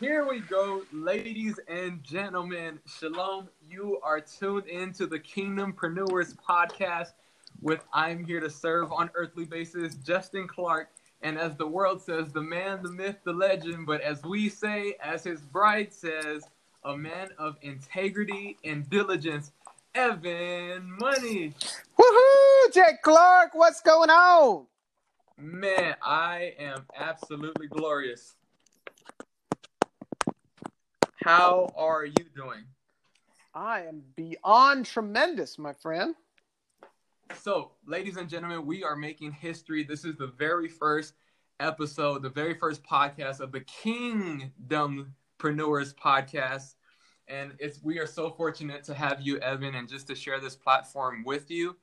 Here we go, ladies and gentlemen. Shalom. You are tuned into the Kingdompreneurs podcast with I'm here to serve on earthly basis, Justin Clark. And as the world says, the man, the myth, the legend. But as we say, as his bride says, a man of integrity and diligence, Evan Money. Woohoo! Jake Clark, what's going on? Man, I am absolutely glorious. How are you doing? I am beyond tremendous, my friend. So, ladies and gentlemen, we are making history. This is the very first episode, the very first podcast of the Kingdom Kingdompreneurs podcast. And it's we are so fortunate to have you, Evan, and just to share this platform with you,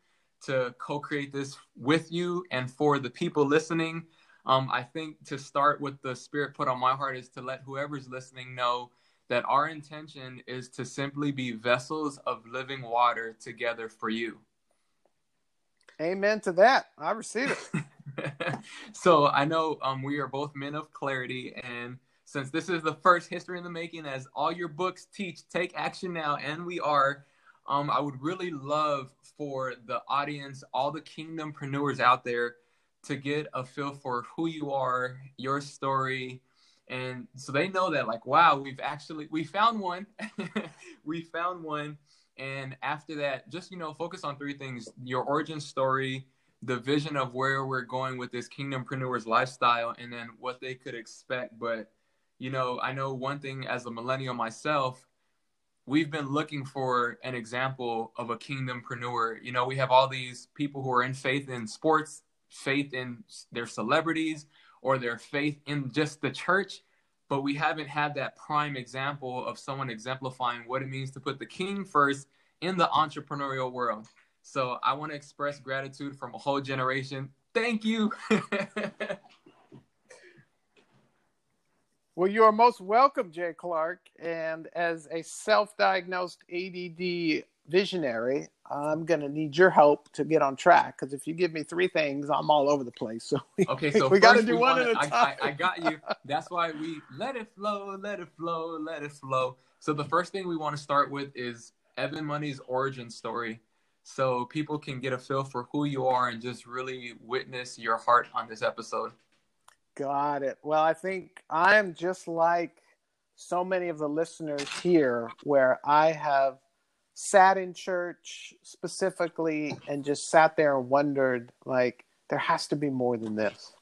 to co-create this with you and for the people listening. Um, I think to start with the spirit put on my heart is to let whoever's listening know that our intention is to simply be vessels of living water together for you. Amen to that. I receive it. so I know um, we are both men of clarity, and since this is the first history in the making, as all your books teach, take action now, and we are. Um, I would really love for the audience, all the kingdompreneurs out there, to get a feel for who you are, your story, and so they know that, like, wow, we've actually we found one, we found one and after that, just you know, focus on three things: your origin story, the vision of where we're going with this kingdompreneurs lifestyle, and then what they could expect. But you know, I know one thing as a millennial myself, we've been looking for an example of a kingdompreneur. You know, we have all these people who are in faith in sports, faith in their celebrities, or their faith in just the church but we haven't had that prime example of someone exemplifying what it means to put the king first in the entrepreneurial world. So I want to express gratitude from a whole generation. Thank you. well, you are most welcome, Jay Clark. And as a self diagnosed ADD visionary, I'm going to need your help to get on track because if you give me three things, I'm all over the place. So we, okay, so we got to do one wanna, at a time. I, I, I got you. That's why we let it flow, let it flow, let it flow. So the first thing we want to start with is Evan Money's origin story, so people can get a feel for who you are and just really witness your heart on this episode. Got it. Well, I think I'm just like so many of the listeners here, where I have sat in church specifically and just sat there and wondered like there has to be more than this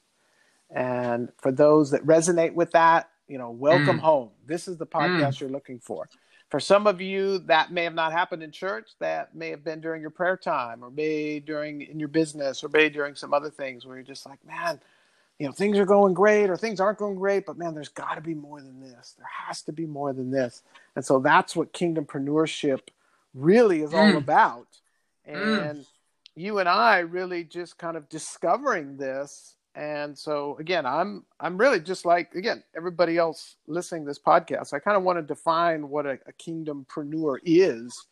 and for those that resonate with that you know welcome mm. home this is the podcast mm. you're looking for for some of you that may have not happened in church that may have been during your prayer time or may during in your business or may during some other things where you're just like man you know things are going great or things aren't going great but man there's got to be more than this there has to be more than this and so that's what kingdompreneurship really is all mm. about. Mm. And mm. you and I really just kind of discovering this. And so again, I'm I'm really just like again everybody else listening to this podcast. I kind of want to define what a, a kingdompreneur is.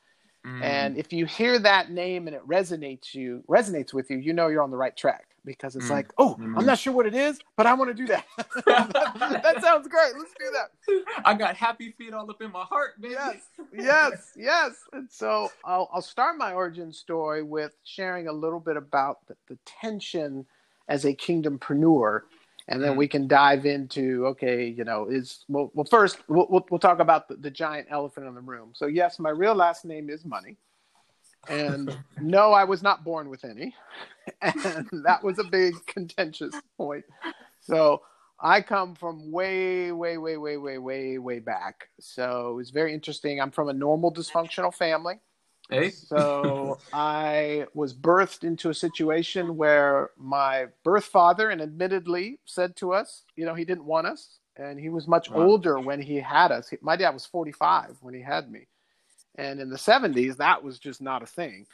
Mm. And if you hear that name and it resonates you resonates with you, you know you're on the right track because it's mm. like, oh, mm-hmm. I'm not sure what it is, but I want to do that. that. that. sounds great. Let's do that. I got happy feet all up in my heart, baby. Yes, yes, yes. And so I'll, I'll start my origin story with sharing a little bit about the, the tension as a kingdompreneur. And then mm. we can dive into okay, you know, is well. well first, we'll, we'll, we'll talk about the, the giant elephant in the room. So yes, my real last name is Money. And no, I was not born with any. And that was a big contentious point. So I come from way, way, way, way, way, way, way back. So it was very interesting. I'm from a normal dysfunctional family. Hey. so I was birthed into a situation where my birth father, and admittedly said to us, you know, he didn't want us, and he was much wow. older when he had us. My dad was 45 when he had me. And in the 70s, that was just not a thing.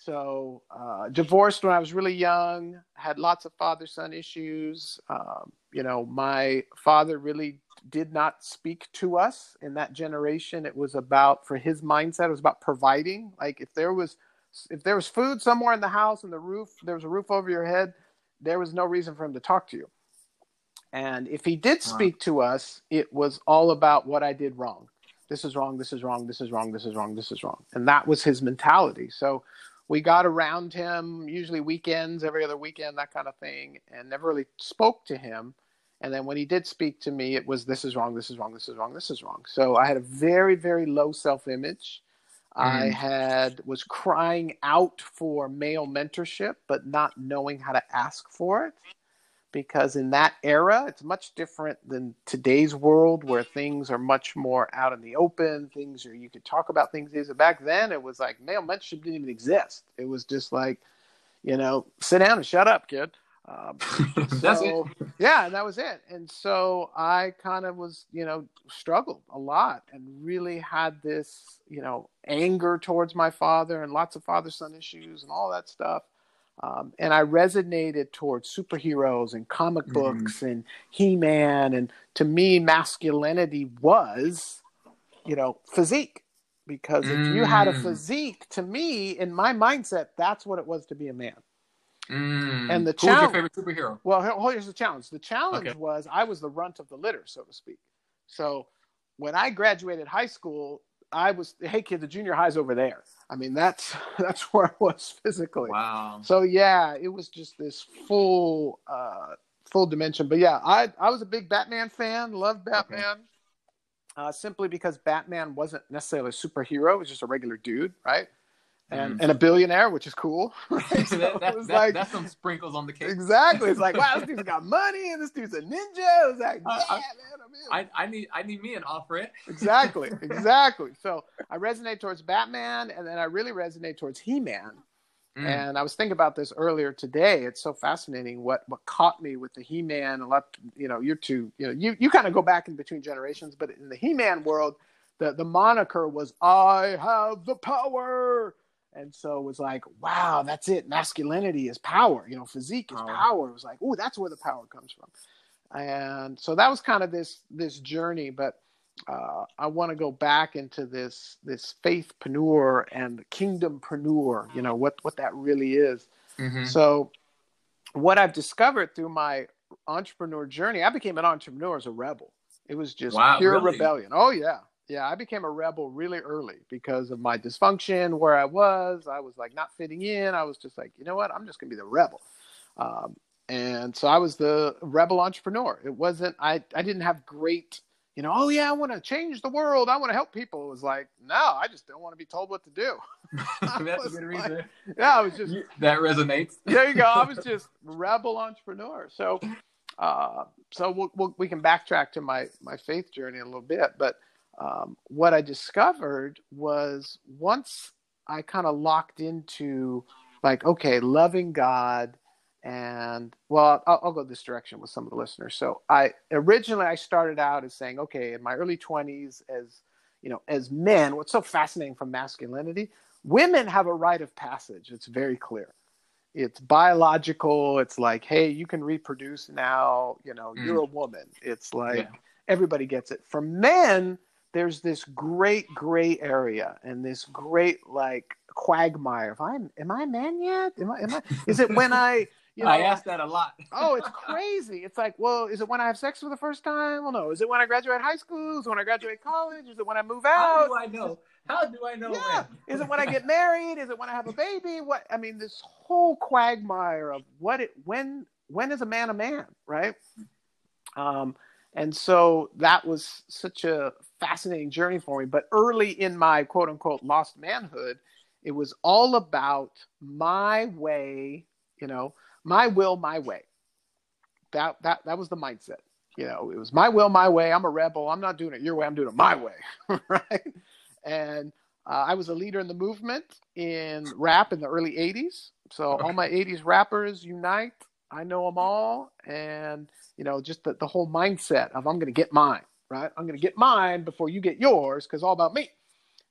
So, uh, divorced when I was really young, had lots of father son issues. Um, you know, my father really did not speak to us in that generation. It was about, for his mindset, it was about providing. Like, if there was if there was food somewhere in the house and the roof, there was a roof over your head, there was no reason for him to talk to you. And if he did speak wow. to us, it was all about what I did wrong. This is wrong. This is wrong. This is wrong. This is wrong. This is wrong. And that was his mentality. So we got around him usually weekends, every other weekend, that kind of thing, and never really spoke to him. And then when he did speak to me, it was this is wrong, this is wrong, this is wrong, this is wrong. So I had a very, very low self image. Mm. I had was crying out for male mentorship, but not knowing how to ask for it because in that era it's much different than today's world where things are much more out in the open things are you could talk about things back then it was like male mentorship didn't even exist it was just like you know sit down and shut up kid um, That's so, it. Yeah, that was it. And so I kind of was, you know, struggled a lot and really had this, you know, anger towards my father and lots of father son issues and all that stuff. Um, and I resonated towards superheroes and comic mm-hmm. books mm-hmm. and He Man. And to me, masculinity was, you know, physique. Because if mm. you had a mm. physique, to me, in my mindset, that's what it was to be a man. Mm. And the challenge. your favorite superhero? Well, here's the challenge. The challenge okay. was I was the runt of the litter, so to speak. So when I graduated high school, I was, hey kid, the junior high's over there. I mean, that's that's where I was physically. Wow. So yeah, it was just this full uh, full dimension. But yeah, I I was a big Batman fan. Loved Batman. Okay. Uh, simply because Batman wasn't necessarily a superhero; he was just a regular dude, right? And, mm. and a billionaire, which is cool. Right? So that, that, that, like, that's some sprinkles on the cake. Exactly. It's like, wow, this dude's got money, and this dude's a ninja. It's like, yeah, I, man, I'm in. I, I need I need me an off it. exactly, exactly. So I resonate towards Batman, and then I really resonate towards He Man. Mm. And I was thinking about this earlier today. It's so fascinating what what caught me with the He Man. A lot, you know, you're too, you know, you you kind of go back in between generations, but in the He Man world, the the moniker was "I have the power." And so it was like, wow, that's it. Masculinity is power. You know, physique is power. It was like, oh, that's where the power comes from. And so that was kind of this this journey. But uh, I want to go back into this this faithpreneur and kingdompreneur. You know what what that really is. Mm-hmm. So what I've discovered through my entrepreneur journey, I became an entrepreneur as a rebel. It was just wow, pure really? rebellion. Oh yeah, yeah, I became a rebel really early because of my dysfunction where I was. I was like not fitting in. I was just like, you know what? I'm just gonna be the rebel. Um, and so I was the rebel entrepreneur. It wasn't I. I didn't have great, you know. Oh yeah, I want to change the world. I want to help people. It was like, no, I just don't want to be told what to do. That's a good reason. Like, yeah, I was just that resonates. there you go. I was just rebel entrepreneur. So, uh, so we'll, we'll, we can backtrack to my my faith journey a little bit, but um, what I discovered was once I kind of locked into like, okay, loving God, and well, I'll, I'll, go this direction with some of the listeners. So I originally I started out as saying, okay, in my early twenties, as you know, as men, what's so fascinating from masculinity, women have a rite of passage. It's very clear. It's biological. It's like, hey, you can reproduce now. You know, mm. you're a woman. It's like yeah. everybody gets it. For men, there's this great gray area and this great like quagmire. If I'm, am I a man yet? Am I? Am I? Is it when I? You know, I ask that a lot. oh, it's crazy. It's like, well, is it when I have sex for the first time? Well, no. Is it when I graduate high school? Is it when I graduate college? Is it when I move out? How do I know? How do I know? Yeah. Is it when I get married? Is it when I have a baby? What? I mean, this whole quagmire of what it when when is a man a man, right? Um, and so that was such a fascinating journey for me. But early in my quote unquote lost manhood, it was all about my way, you know, my will, my way. That that that was the mindset. You know, it was my will, my way. I'm a rebel. I'm not doing it your way. I'm doing it my way, right? And uh, I was a leader in the movement in rap in the early '80s. So all my '80s rappers unite. I know them all, and you know, just the, the whole mindset of I'm going to get mine right? I'm going to get mine before you get yours because all about me.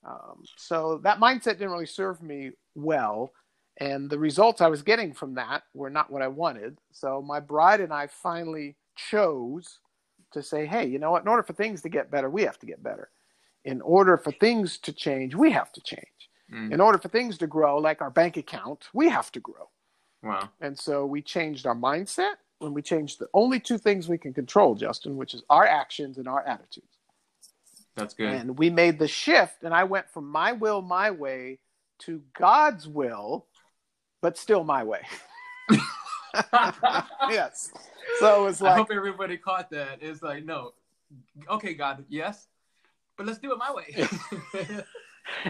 Um, so that mindset didn't really serve me well. And the results I was getting from that were not what I wanted. So my bride and I finally chose to say, hey, you know what? In order for things to get better, we have to get better. In order for things to change, we have to change. Mm. In order for things to grow, like our bank account, we have to grow. Wow. And so we changed our mindset when we changed the only two things we can control, Justin, which is our actions and our attitudes. That's good. And we made the shift, and I went from my will, my way to God's will, but still my way. yes. So it was like. I hope everybody caught that. It's like, no, okay, God, yes, but let's do it my way.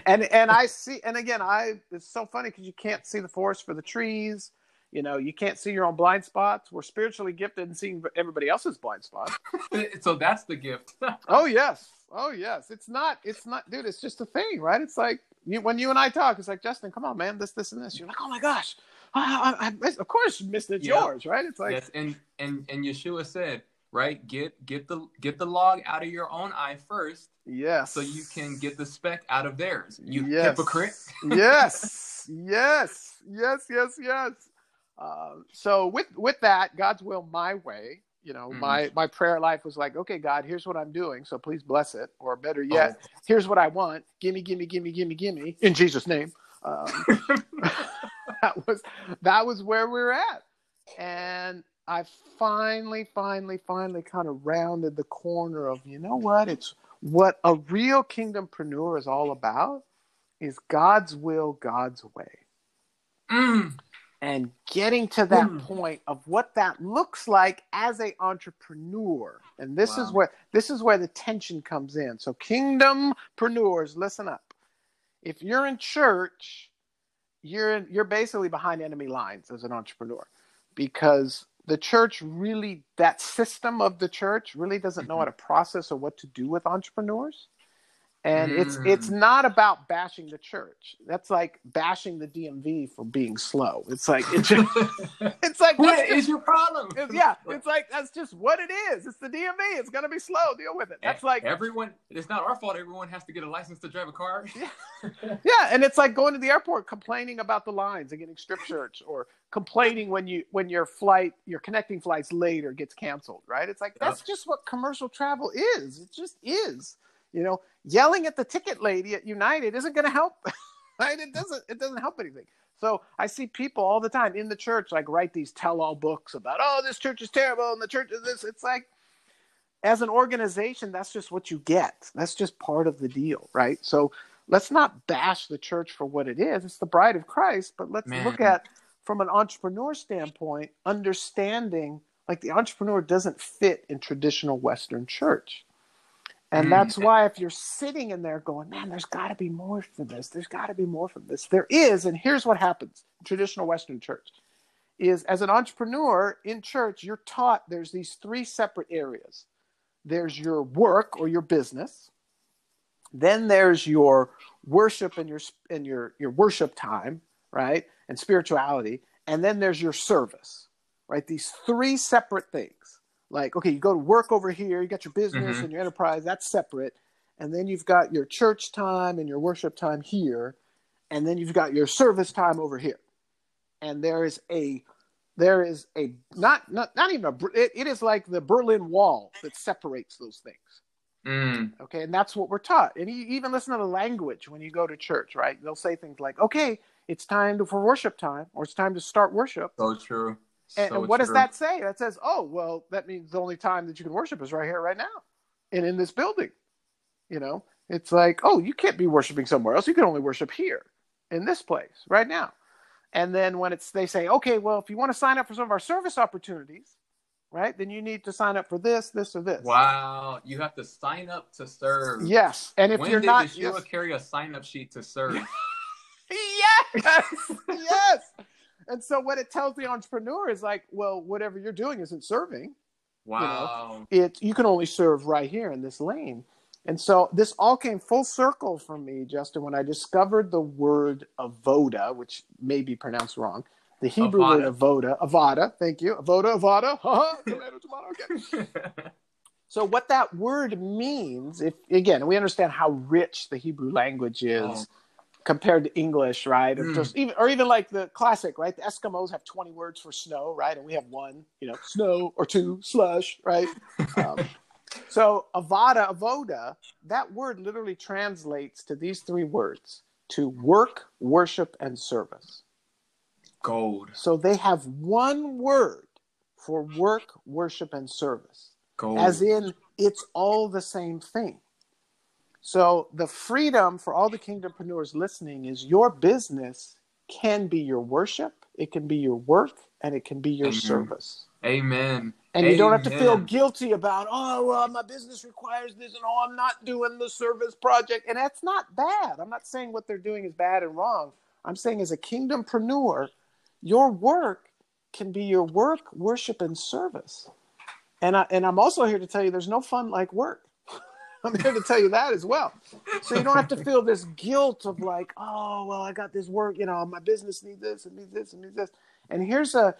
and and I see, and again, I it's so funny because you can't see the forest for the trees. You know, you can't see your own blind spots. We're spiritually gifted in seeing everybody else's blind spots. so that's the gift. Oh yes, oh yes. It's not. It's not, dude. It's just a thing, right? It's like you, when you and I talk. It's like Justin, come on, man. This, this, and this. You're like, oh my gosh. I, I, I missed, of course, you missed it. Yeah. yours, right? It's like, yes, and and and Yeshua said, right, get get the get the log out of your own eye first, yes. so you can get the speck out of theirs. You Yes. hypocrite. yes, yes, yes, yes, yes. Uh, so with with that, God's will, my way. You know, Mhm. my my prayer life was like, okay, God, here's what I'm doing, so please bless it. Or better yet, here's what I want. Gimme, gimme, gimme, gimme, gimme, in Jesus' name. Um, that was that was where we were at, and I finally, finally, finally kind of rounded the corner of you know what? It's what a real kingdompreneur is all about is God's will, God's way Mm. And getting to that Hmm. point of what that looks like as a entrepreneur. And this is where this is where the tension comes in. So kingdompreneurs listen up. If you're in church you're in, you're basically behind enemy lines as an entrepreneur because the church really that system of the church really doesn't know how to process or what to do with entrepreneurs and it's Mm. it's not about bashing the church that's like bashing the dmv for being slow it's like it's just, it's like what is just- your problem? it's- yeah it's like that's just what it is it's the dmv it's gonna be slow deal with it that's like everyone. It's not our fault. Everyone has to get a license to drive a car. yeah yeah, and it's like going to the airport complaining about the lines and getting strip searched or complaining when you when your flight your connecting flights later gets canceled right it's like that's just what commercial travel is it just is you know yelling at the ticket lady at united isn't going to help right? It doesn't it doesn't help anything. So i see people all the time in the church like write these tell-all books about oh this church is terrible and the church is this. It's like as an organization that's just what you get. That's just part of the deal right? So let's not bash the church for what it is. It's the bride of christ but let's Man. look at from an entrepreneur standpoint understanding like the entrepreneur doesn't fit in traditional western church and Mm. that's why if you're sitting in there going man there's got to be more from this. There's got to be more from this. There is and here's what happens traditional western church is as an entrepreneur in church you're taught there's these three separate areas. There's your work or your business. Then there's your worship and your and your your worship time right and spirituality. And then there's your service right? These three separate things like okay you go to work over here you got your business Mhm. and your enterprise that's separate. And then you've got your church time and your worship time here. And then you've got your service time over here. And there is a there is a not not not even a it, it is like the berlin wall that separates those things. Mm. okay and that's what we're taught. And you even listen to the language when you go to church right? They'll say things like okay it's time to, for worship time or it's time to start worship. So true. And, So and what does true. that say? That says oh well that means the only time that you can worship is right here right now and in this building. You know it's like oh you can't be worshiping somewhere else. You can only worship here in this place right now. And then when it's they say okay well if you want to sign up for some of our service opportunities right then you need to sign up for this this or this. Wow, you have to sign up to serve. yes. And if when you're did not Yeshua yes. carry a sign up sheet to serve? yes. Yes and so what it tells the entrepreneur is like well whatever you're doing isn't serving Wow. it you can only serve right here in this lane. And so this all came full circle for me justin when i discovered the word avoda which may be pronounced wrong. The hebrew word avoda avada thank you. Avoda avada haha, uh-huh, tomato tomato okay. So what that word means if again we understand how rich the hebrew language is. Oh. Compared to english right or Mm. just even or even like the classic right the eskimos have 20 words for snow right and we have one you know snow or two slush right um, so avada avoda that word literally translates to these three words to work, worship, and service. Gold. So they have one word for work, worship, and service, Gold. as in it's all the same thing. So the freedom for all the kingdompreneurs listening is your business can be your worship, it can be your work, and it can be your Amen. service. Amen. And you don't have to feel guilty about, oh, well, my business requires this, and oh, I'm not doing the service project. And that's not bad. I'm not saying what they're doing is bad and wrong. I'm saying as a kingdompreneur, your work can be your work, worship, and service. And I and I'm also here to tell you there's no fun like work. I'm here to tell you that as well. So you don't have to feel this guilt of like, oh well, I got this work, you know, my business needs this and needs this and needs this. And here's a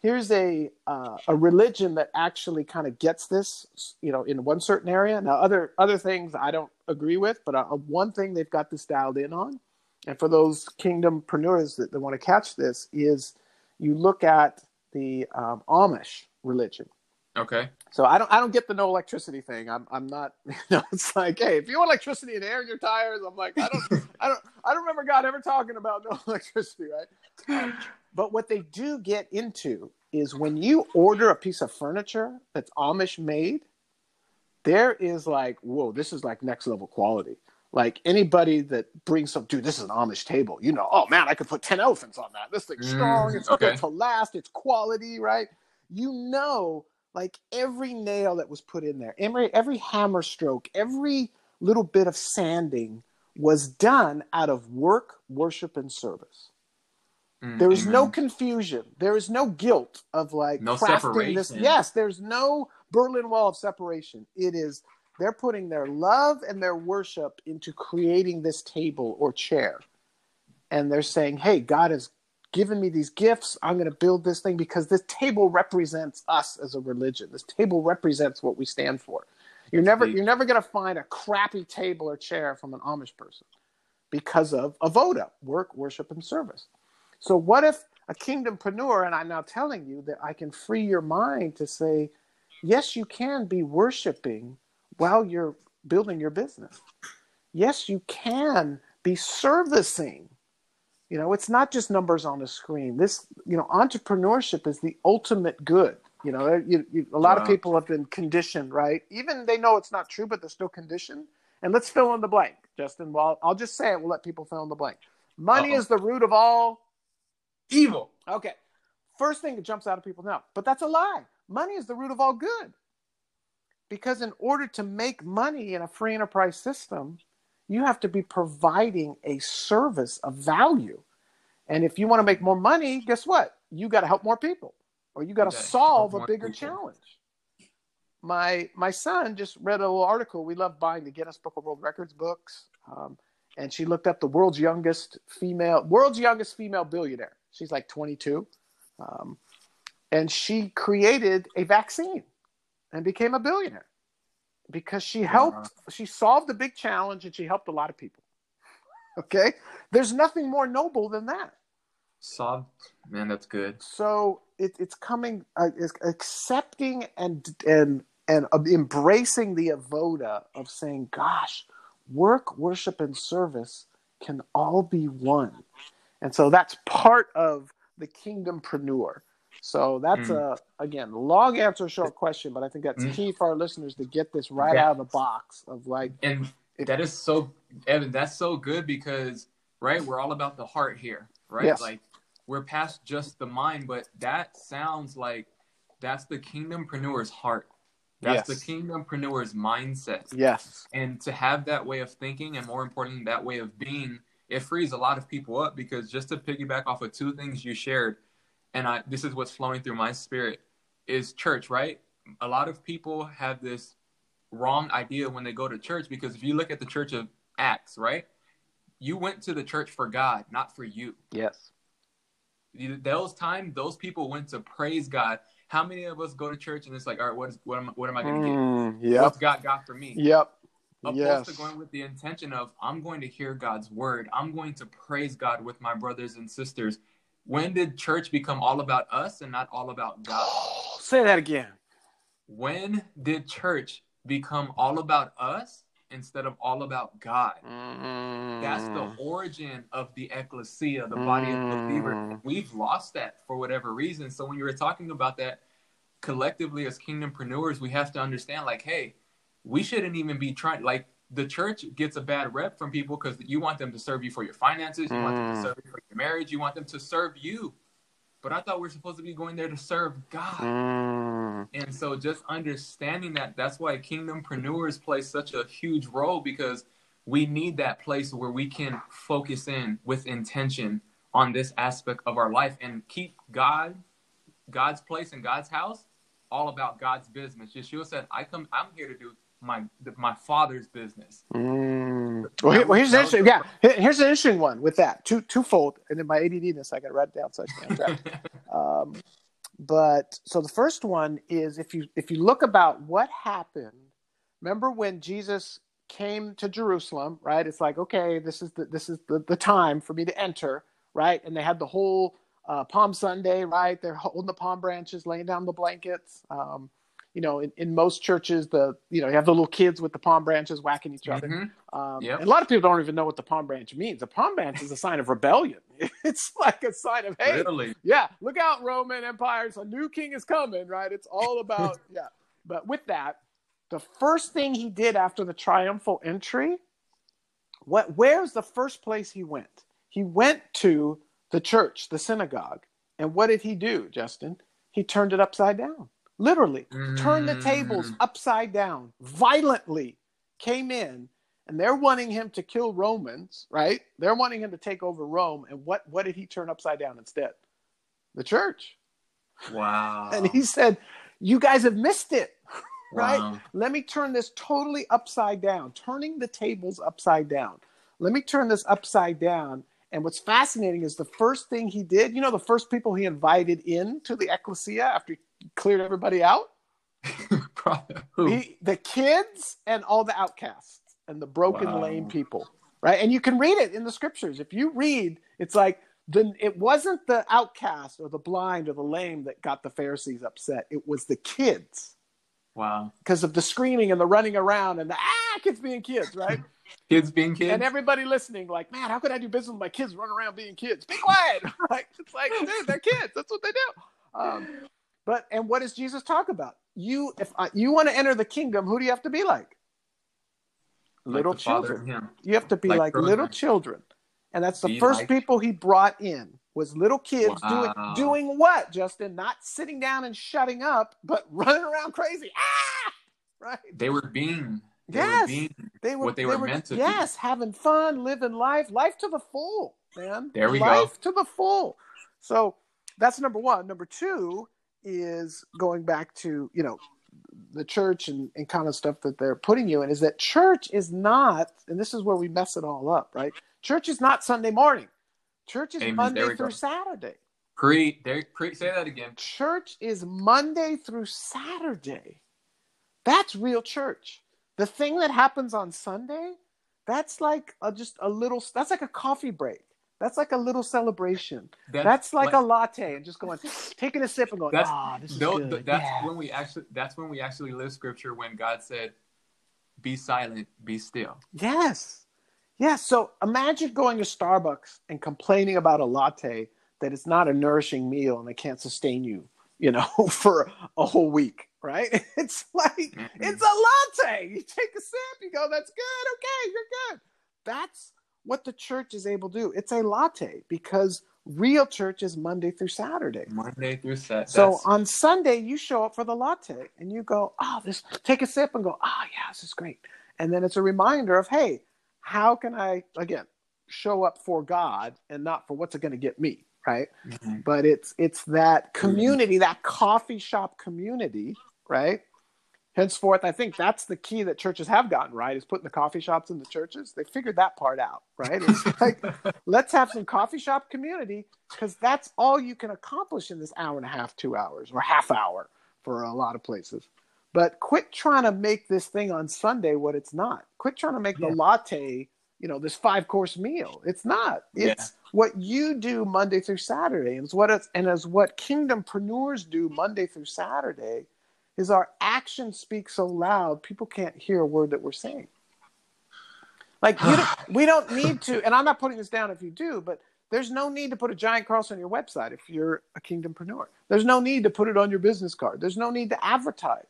here's a uh, a religion that actually kind of gets this, you know, in one certain area. Now other other things I don't agree with, but uh, one thing they've got this dialed in on, and for those kingdompreneurs that, that want to catch this is you look at the um, Amish religion. Okay. So I don't I don't get the no electricity thing. I'm I'm not you know it's like hey if you want electricity and air in your tires I'm like I don't I don't I don't remember God ever talking about no electricity right. Um, but what they do get into is when you order a piece of furniture that's Amish made, there is like whoa this is like next level quality. Like anybody that brings up, dude this is an Amish table you know oh man I could put ten elephants on that this thing's strong Mm, it's okay. built to last it's quality right you know like every nail that was put in there, every every hammer stroke, every little bit of sanding was done out of work, worship, and service. Mm, There is no confusion. There is no guilt of like No crafting this. Yes, there's no Berlin Wall of separation. It is they're putting their love and their worship into creating this table or chair. And they're saying, "Hey, God has given me these gifts. I'm going to build this thing because this table represents us as a religion. This table represents what we stand for. You're never you're never going to find a crappy table or chair from an Amish person because of avoda, work, worship, and service. So what if a kingdompreneur, and I'm now telling you that I can free your mind to say, yes, you can be worshiping while you're building your business. Yes, you can be servicing. You know, it's not just numbers on a screen. This, you know, entrepreneurship is the ultimate good. You know, you, you, a lot of people have been conditioned, right? Even they know it's not true, but they're still conditioned. And let's fill in the blank, Justin. Well, I'll just say it. We'll let people fill in the blank. Money Uh-oh. is the root of all Evil. Okay. First thing that jumps out of people now, but that's a lie. Money is the root of all good. Because in order to make money in a free enterprise system, you have to be providing a service of value. And if you want to make more money, guess what? You got to help more people or you got to solve a bigger people. challenge. My my son just read a little article. We love buying the Guinness Book of World Records books. Um, and she looked up the world's youngest female world's youngest female billionaire. She's like 22. Um, and she created a vaccine and became a billionaire because she helped she solved a big challenge and she helped a lot of people. Okay? There's nothing more noble than that. Soft. Man, that's good. so it, it's coming uh, it's accepting and and and uh, embracing the avoda of saying gosh work worship and service can all be one. And so that's part of the kingdompreneur so that's Mm. a again long answer short question but i think that's Mm. key for our listeners to get this right Yeah. out of the box of like And that is so, Evan, that's so good because, right, we're all about the heart here, right? Yes. Like, we're past just the mind, but that sounds like that's the kingdompreneur's heart. That's Yes. the kingdompreneur's mindset. yes And to have that way of thinking, and more importantly, that way of being, it frees a lot of people up because just to piggyback off of two things you shared, and I this is what's flowing through my spirit, is church, right? A lot of people have this wrong idea when they go to church because if you look at the church of Acts, right? You went to the church for God, not for you. yes Those time, those people went to praise God. How many of us go to church and it's like, all right, what is what am what am I going to get? Mm, yep What's God got for me? yep opposed yes to going with the intention of I'm going to hear God's word. I'm going to praise God with my brothers and sisters. When did church become all about us and not all about God? say that again When did church become all about us instead of all about God. Mm. That's the origin of the ecclesia, the body of believers. Mm. We've lost that for whatever reason. So when you were talking about that collectively as kingdompreneurs, we have to understand like, hey, we shouldn't even be trying like the church gets a bad rep from people because you want them to serve you for your finances, you want them to Mm. serve you for your marriage, you want them to serve you. But I thought we are supposed to be going there to serve God. Mm. And so just understanding that that's why kingdompreneurs play such a huge role because we need that place where we can focus in with intention on this aspect of our life and keep God, God's place and God's house all about God's business. Yeshua said, I come I'm here to do my my father's business. Mm. Well, here- well, here's an interesting. Yeah, here- here's an interesting one with that. Two twofold, and in my ADDness, I got to write it down so I can um, but so the first one is if you if you look about what happened. Remember when Jesus came to Jerusalem, right? It's like okay, this is the this is the, the time for me to enter, right? And they had the whole uh, Palm Sunday, right? They're holding the palm branches, laying down the blankets. Um, you know, in, in most churches, the you know you have the little kids with the palm branches whacking each other. Mhm. Um, Yep. and a lot of people don't even know what the palm branch means. The palm branch is a sign of rebellion. It's like a sign of hey, Literally. yeah, look out, Roman Empire. A new king is coming, right? It's all about yeah. But with that, the first thing he did after the triumphal entry, what where's the first place he went? He went to the church, the synagogue. And what did he do, Justin? He turned it upside down. Literally, turned the tables Mm. upside down, violently came in, and they're wanting him to kill Romans, right? They're wanting him to take over Rome. And what, what did he turn upside down instead? The church. Wow. And he said, You guys have missed it, right? Wow. Let me turn this totally upside down, turning the tables upside down. Let me turn this upside down. And what's fascinating is the first thing he did, you know, the first people he invited in to the ecclesia after he cleared everybody out? He, the kids and all the outcasts and the broken, Wow. lame people, right? And you can read it in the scriptures. If you read, it's like the, it wasn't the outcast or the blind or the lame that got the Pharisees upset. It was the kids wow. because of the screaming and the running around and the ah kids being kids, right? Kids being kids. And everybody listening, like, man, how could I do business with my kids running around being kids? Be quiet. like, it's like, dude, they're kids. That's what they do. Um, but and what does Jesus talk about? You, if I, you want to enter the kingdom, who do you have to be like? Like Little children. You have to be Like like, little children, and that's the Be first like- people he brought in was little kids doing Wow. doing what, Justin? Not sitting down and shutting up, but running around crazy. Ah, right. They were being. They Yes. were being. They were what they were meant to be. Yes, having fun, living life, life to the full, man. There we go. life to the full. So that's number one. Number two is going back to you know the church and, and kind of stuff that they're putting you in is that church is not, and this is where we mess it all up, right? Church is not Sunday morning. Church is Amen. Monday through go. Saturday. Pre. There. Pre. Say that again. Church is Monday through Saturday. That's real church. The thing that happens on Sunday, that's like a, just a little, that's like a coffee break. That's like a little celebration. That's, like, a latte and just going, taking a sip and going, That's- ah, this is No, good. th- that's yeah. when we actually. That's when we actually live scripture. When God said, "Be silent, be still." Yes. Yes. So imagine going to Starbucks and complaining about a latte that it's not a nourishing meal and it can't sustain you, you know, for a whole week, right? It's like, Mhm. it's a latte. You take a sip, you go, that's good. Okay, you're good. That's what the church is able to do. It's a latte because real church is Monday through Saturday. Monday through Saturday. So on Sunday, you show up for the latte and you go, oh, this, take a sip and go, oh, yeah, this is great. And then it's a reminder of, hey, how can I, again, show up for God and not for what's it going to get me, right? Mhm. But it's it's that community, that coffee shop community, right? Henceforth, I think that's the key that churches have gotten right is putting the coffee shops in the churches. They figured that part out, right? It's like let's have some coffee shop community because that's all you can accomplish in this hour and a half, two hours, or half hour for a lot of places. But quit trying to make this thing on Sunday what it's not. Quit trying to make Yeah. the latte, you know, this five course meal. It's not. Yeah. It's what you do Monday through Saturday, and it's what it's and as what kingdompreneurs do Monday through Saturday, is our actions speak so loud people can't hear a word that we're saying. Like you don't, we don't need to, and I'm not putting this down if you do, but there's no need to put a giant cross on your website if you're a kingdompreneur. There's no need to put it on your business card. There's no need to advertise.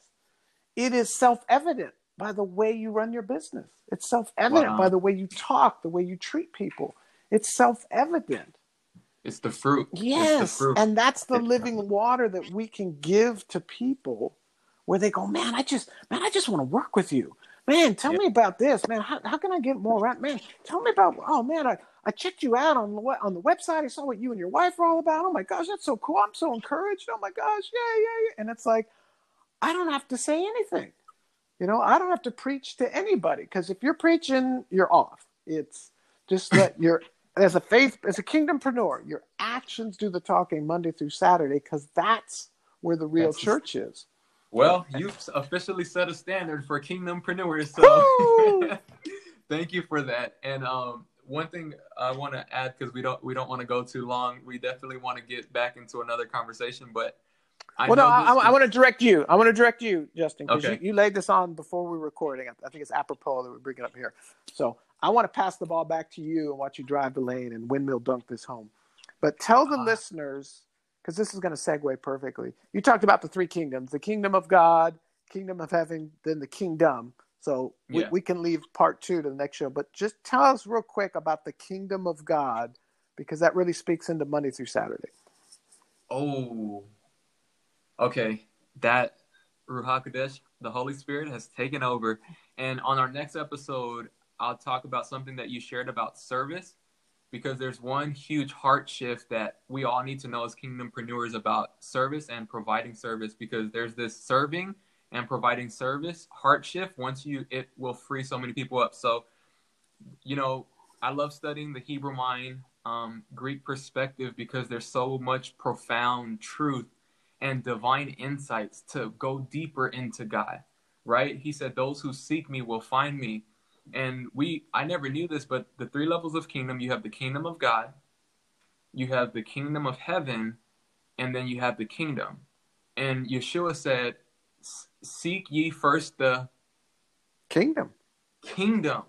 It is self-evident by the way you run your business. It's self-evident Wow. by the way you talk, the way you treat people. It's self-evident. It's the fruit. It's the Yes, fruit. and that's the living water that we can give to people where they go, man, I just, man, I just want to work with you. Man, tell Yeah. me about this, man. How, how can I get more around? Man, tell me about, oh man, I, I checked you out on the on the website. I saw what you and your wife are all about. Oh my gosh, that's so cool. I'm so encouraged. Oh my gosh, yeah, yeah, yeah. And it's like, I don't have to say anything. You know, I don't have to preach to anybody because if you're preaching, you're off. It's just that you're as a faith as a kingdompreneur, your actions do the talking Monday through Saturday because that's where the real That's- church is. Well, you've officially set a standard for kingdompreneurs, so thank you for that. And um, one thing I want to add because we don't we don't want to go too long. We definitely want to get back into another conversation, but I well, no, I, I, want to direct you. I want to direct you, Justin, because Okay. you, you laid this on before we were recording. I, I think it's apropos that we bring it up here. So I want to pass the ball back to you and watch you drive the lane and windmill dunk this home. But tell the Ah. listeners, because this is going to segue perfectly. You talked about the three kingdoms: the kingdom of God, kingdom of heaven, then the kingdom. So we, Yeah. we can leave part two to the next show. But just tell us real quick about the kingdom of God, because that really speaks into Monday through Saturday. Oh, okay. That Ruach Hakodesh, the Holy Spirit, has taken over. And on our next episode, I'll talk about something that you shared about service, because there's one huge heart shift that we all need to know as kingdompreneurs about service and providing service. Because there's this serving and providing service heart shift. Once you, it will free so many people up. So, you know, I love studying the Hebrew mind, um, Greek perspective because there's so much profound truth and divine insights to go deeper into God. Right? He said, "Those who seek me will find me." And we, I never knew this, but the three levels of kingdom: you have the kingdom of God, you have the kingdom of heaven, and then you have the kingdom. And Yeshua said, "Seek ye first the Kingdom. kingdom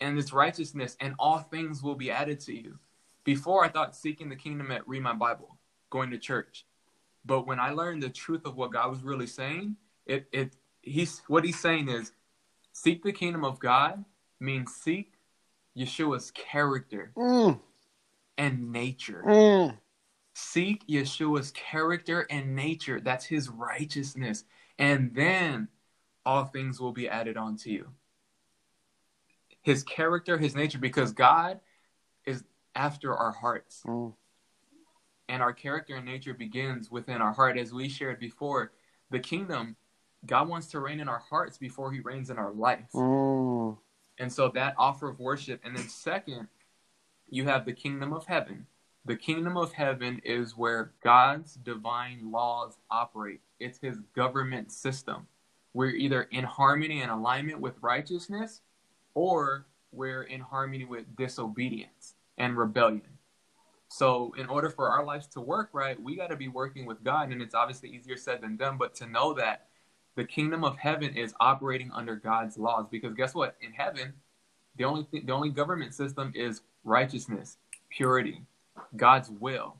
and its righteousness, and all things will be added to you. Before I thought seeking the kingdom meant read my Bible, going to church. But when I learned the truth of what God was really saying, it it he's what he's saying is seek the kingdom of God means seek Yeshua's character Mm, and nature. mm. Seek Yeshua's character and nature. That's his righteousness. And then all things will be added onto you. His character, his nature, because God is after our hearts. Mm. And our character and nature begins within our heart. As we shared before, the kingdom, God wants to reign in our hearts before he reigns in our life. Mm. And so that offer of worship. And then, second, you have the kingdom of heaven. The kingdom of heaven is where God's divine laws operate, it's his government system. We're either in harmony and alignment with righteousness, or we're in harmony with disobedience and rebellion. So, in order for our lives to work right, we got to be working with God. And it's obviously easier said than done, but to know that the kingdom of heaven is operating under God's laws. Because guess what? In heaven, the only thing, the only government system is righteousness, purity, God's will.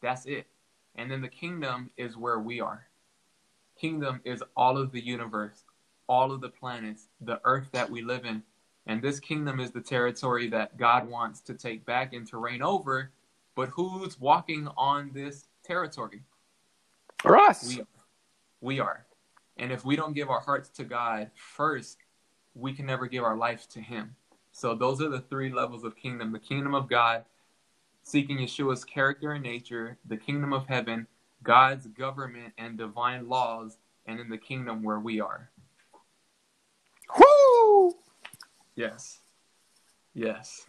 That's it. And then the kingdom is where we are. Kingdom is all of the universe, all of the planets, the earth that we live in. And this kingdom is the territory that God wants to take back and to reign over. But who's walking on this territory? For us. We are. We are. And if we don't give our hearts to God first, we can never give our life to Him. So those are the three levels of kingdom the kingdom of God, seeking Yeshua's character and nature, the kingdom of heaven, God's government and divine laws, and in the kingdom where we are. Woo! Yes. Yes.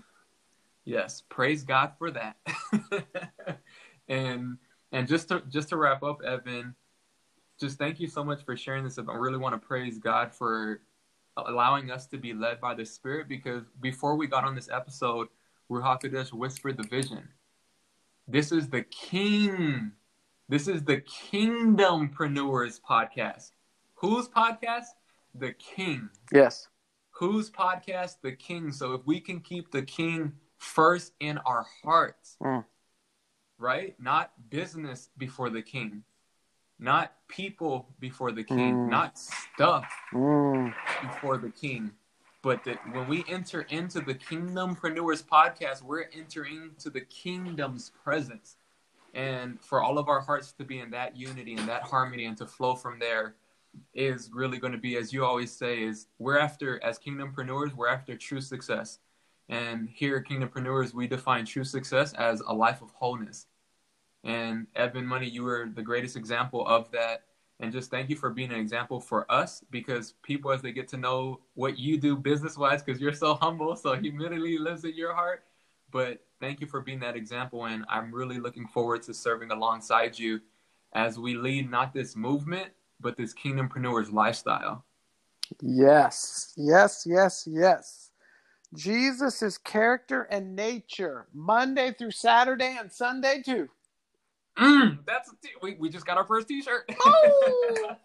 Yes. Praise God for that. and and just to just to wrap up, Evan, just thank you so much for sharing this. I really want to praise God for allowing us to be led by the Spirit because before we got on this episode, Ruach Hakodesh whispered the vision. This is the King. This is the Kingdompreneurs podcast. Whose podcast? The King Yes. whose podcast? The King. So if we can keep the King first in our hearts, Mm. right? Not business before the King, not people before the King, Mm. not stuff Mm. before the King. But that when we enter into the Kingdompreneurs podcast, we're entering to the kingdom's presence. And for all of our hearts to be in that unity and that harmony and to flow from there is really going to be, as you always say, is we're after, as Kingdompreneurs, we're after true success. And here at Kingdompreneurs, we define true success as a life of wholeness. And Evan Money, you were the greatest example of that and just thank you for being an example for us because people as they get to know what you do business wise because you're so humble so humility lives in your heart but thank you for being that example and i'm really looking forward to serving alongside you as we lead not this movement but this kingdompreneurs lifestyle Yes, yes, yes, yes. Jesus character and nature, Monday through Saturday and Sunday too. Mm, that's a t- we, we just got our first t-shirt. Oh!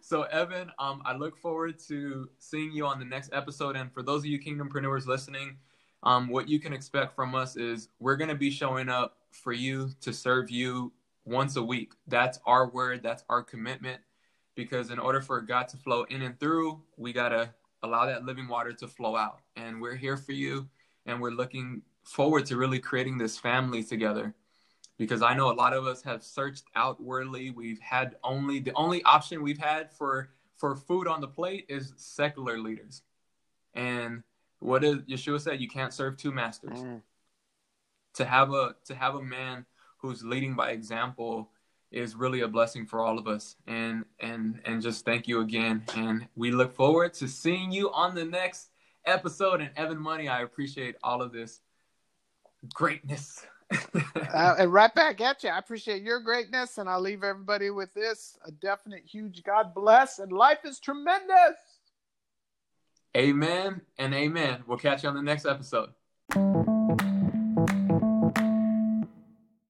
so evan um, i look forward to seeing you on the next episode. And for those of you kingdompreneurs listening um, what you can expect from us is we're going to be showing up for you to serve you once a week. That's our word. That's our commitment. Because in order for god to flow in and through we got to allow that living water to flow out. And we're here for you and we're looking forward to really creating this family together because I know a lot of us have searched outwardly. We've had only the only option we've had for for food on the plate is secular leaders. And what is Yeshua said, you can't serve two masters. Mm. To have a to have a man who's leading by example is really a blessing for all of us. And and and just thank you again. And we look forward to seeing you on the next episode. And Evan Money, I appreciate all of this greatness. Uh, and right back at you. I appreciate your greatness, and I'll leave everybody with this: a definite, huge God bless, and life is tremendous. Amen and amen. We'll catch you on the next episode.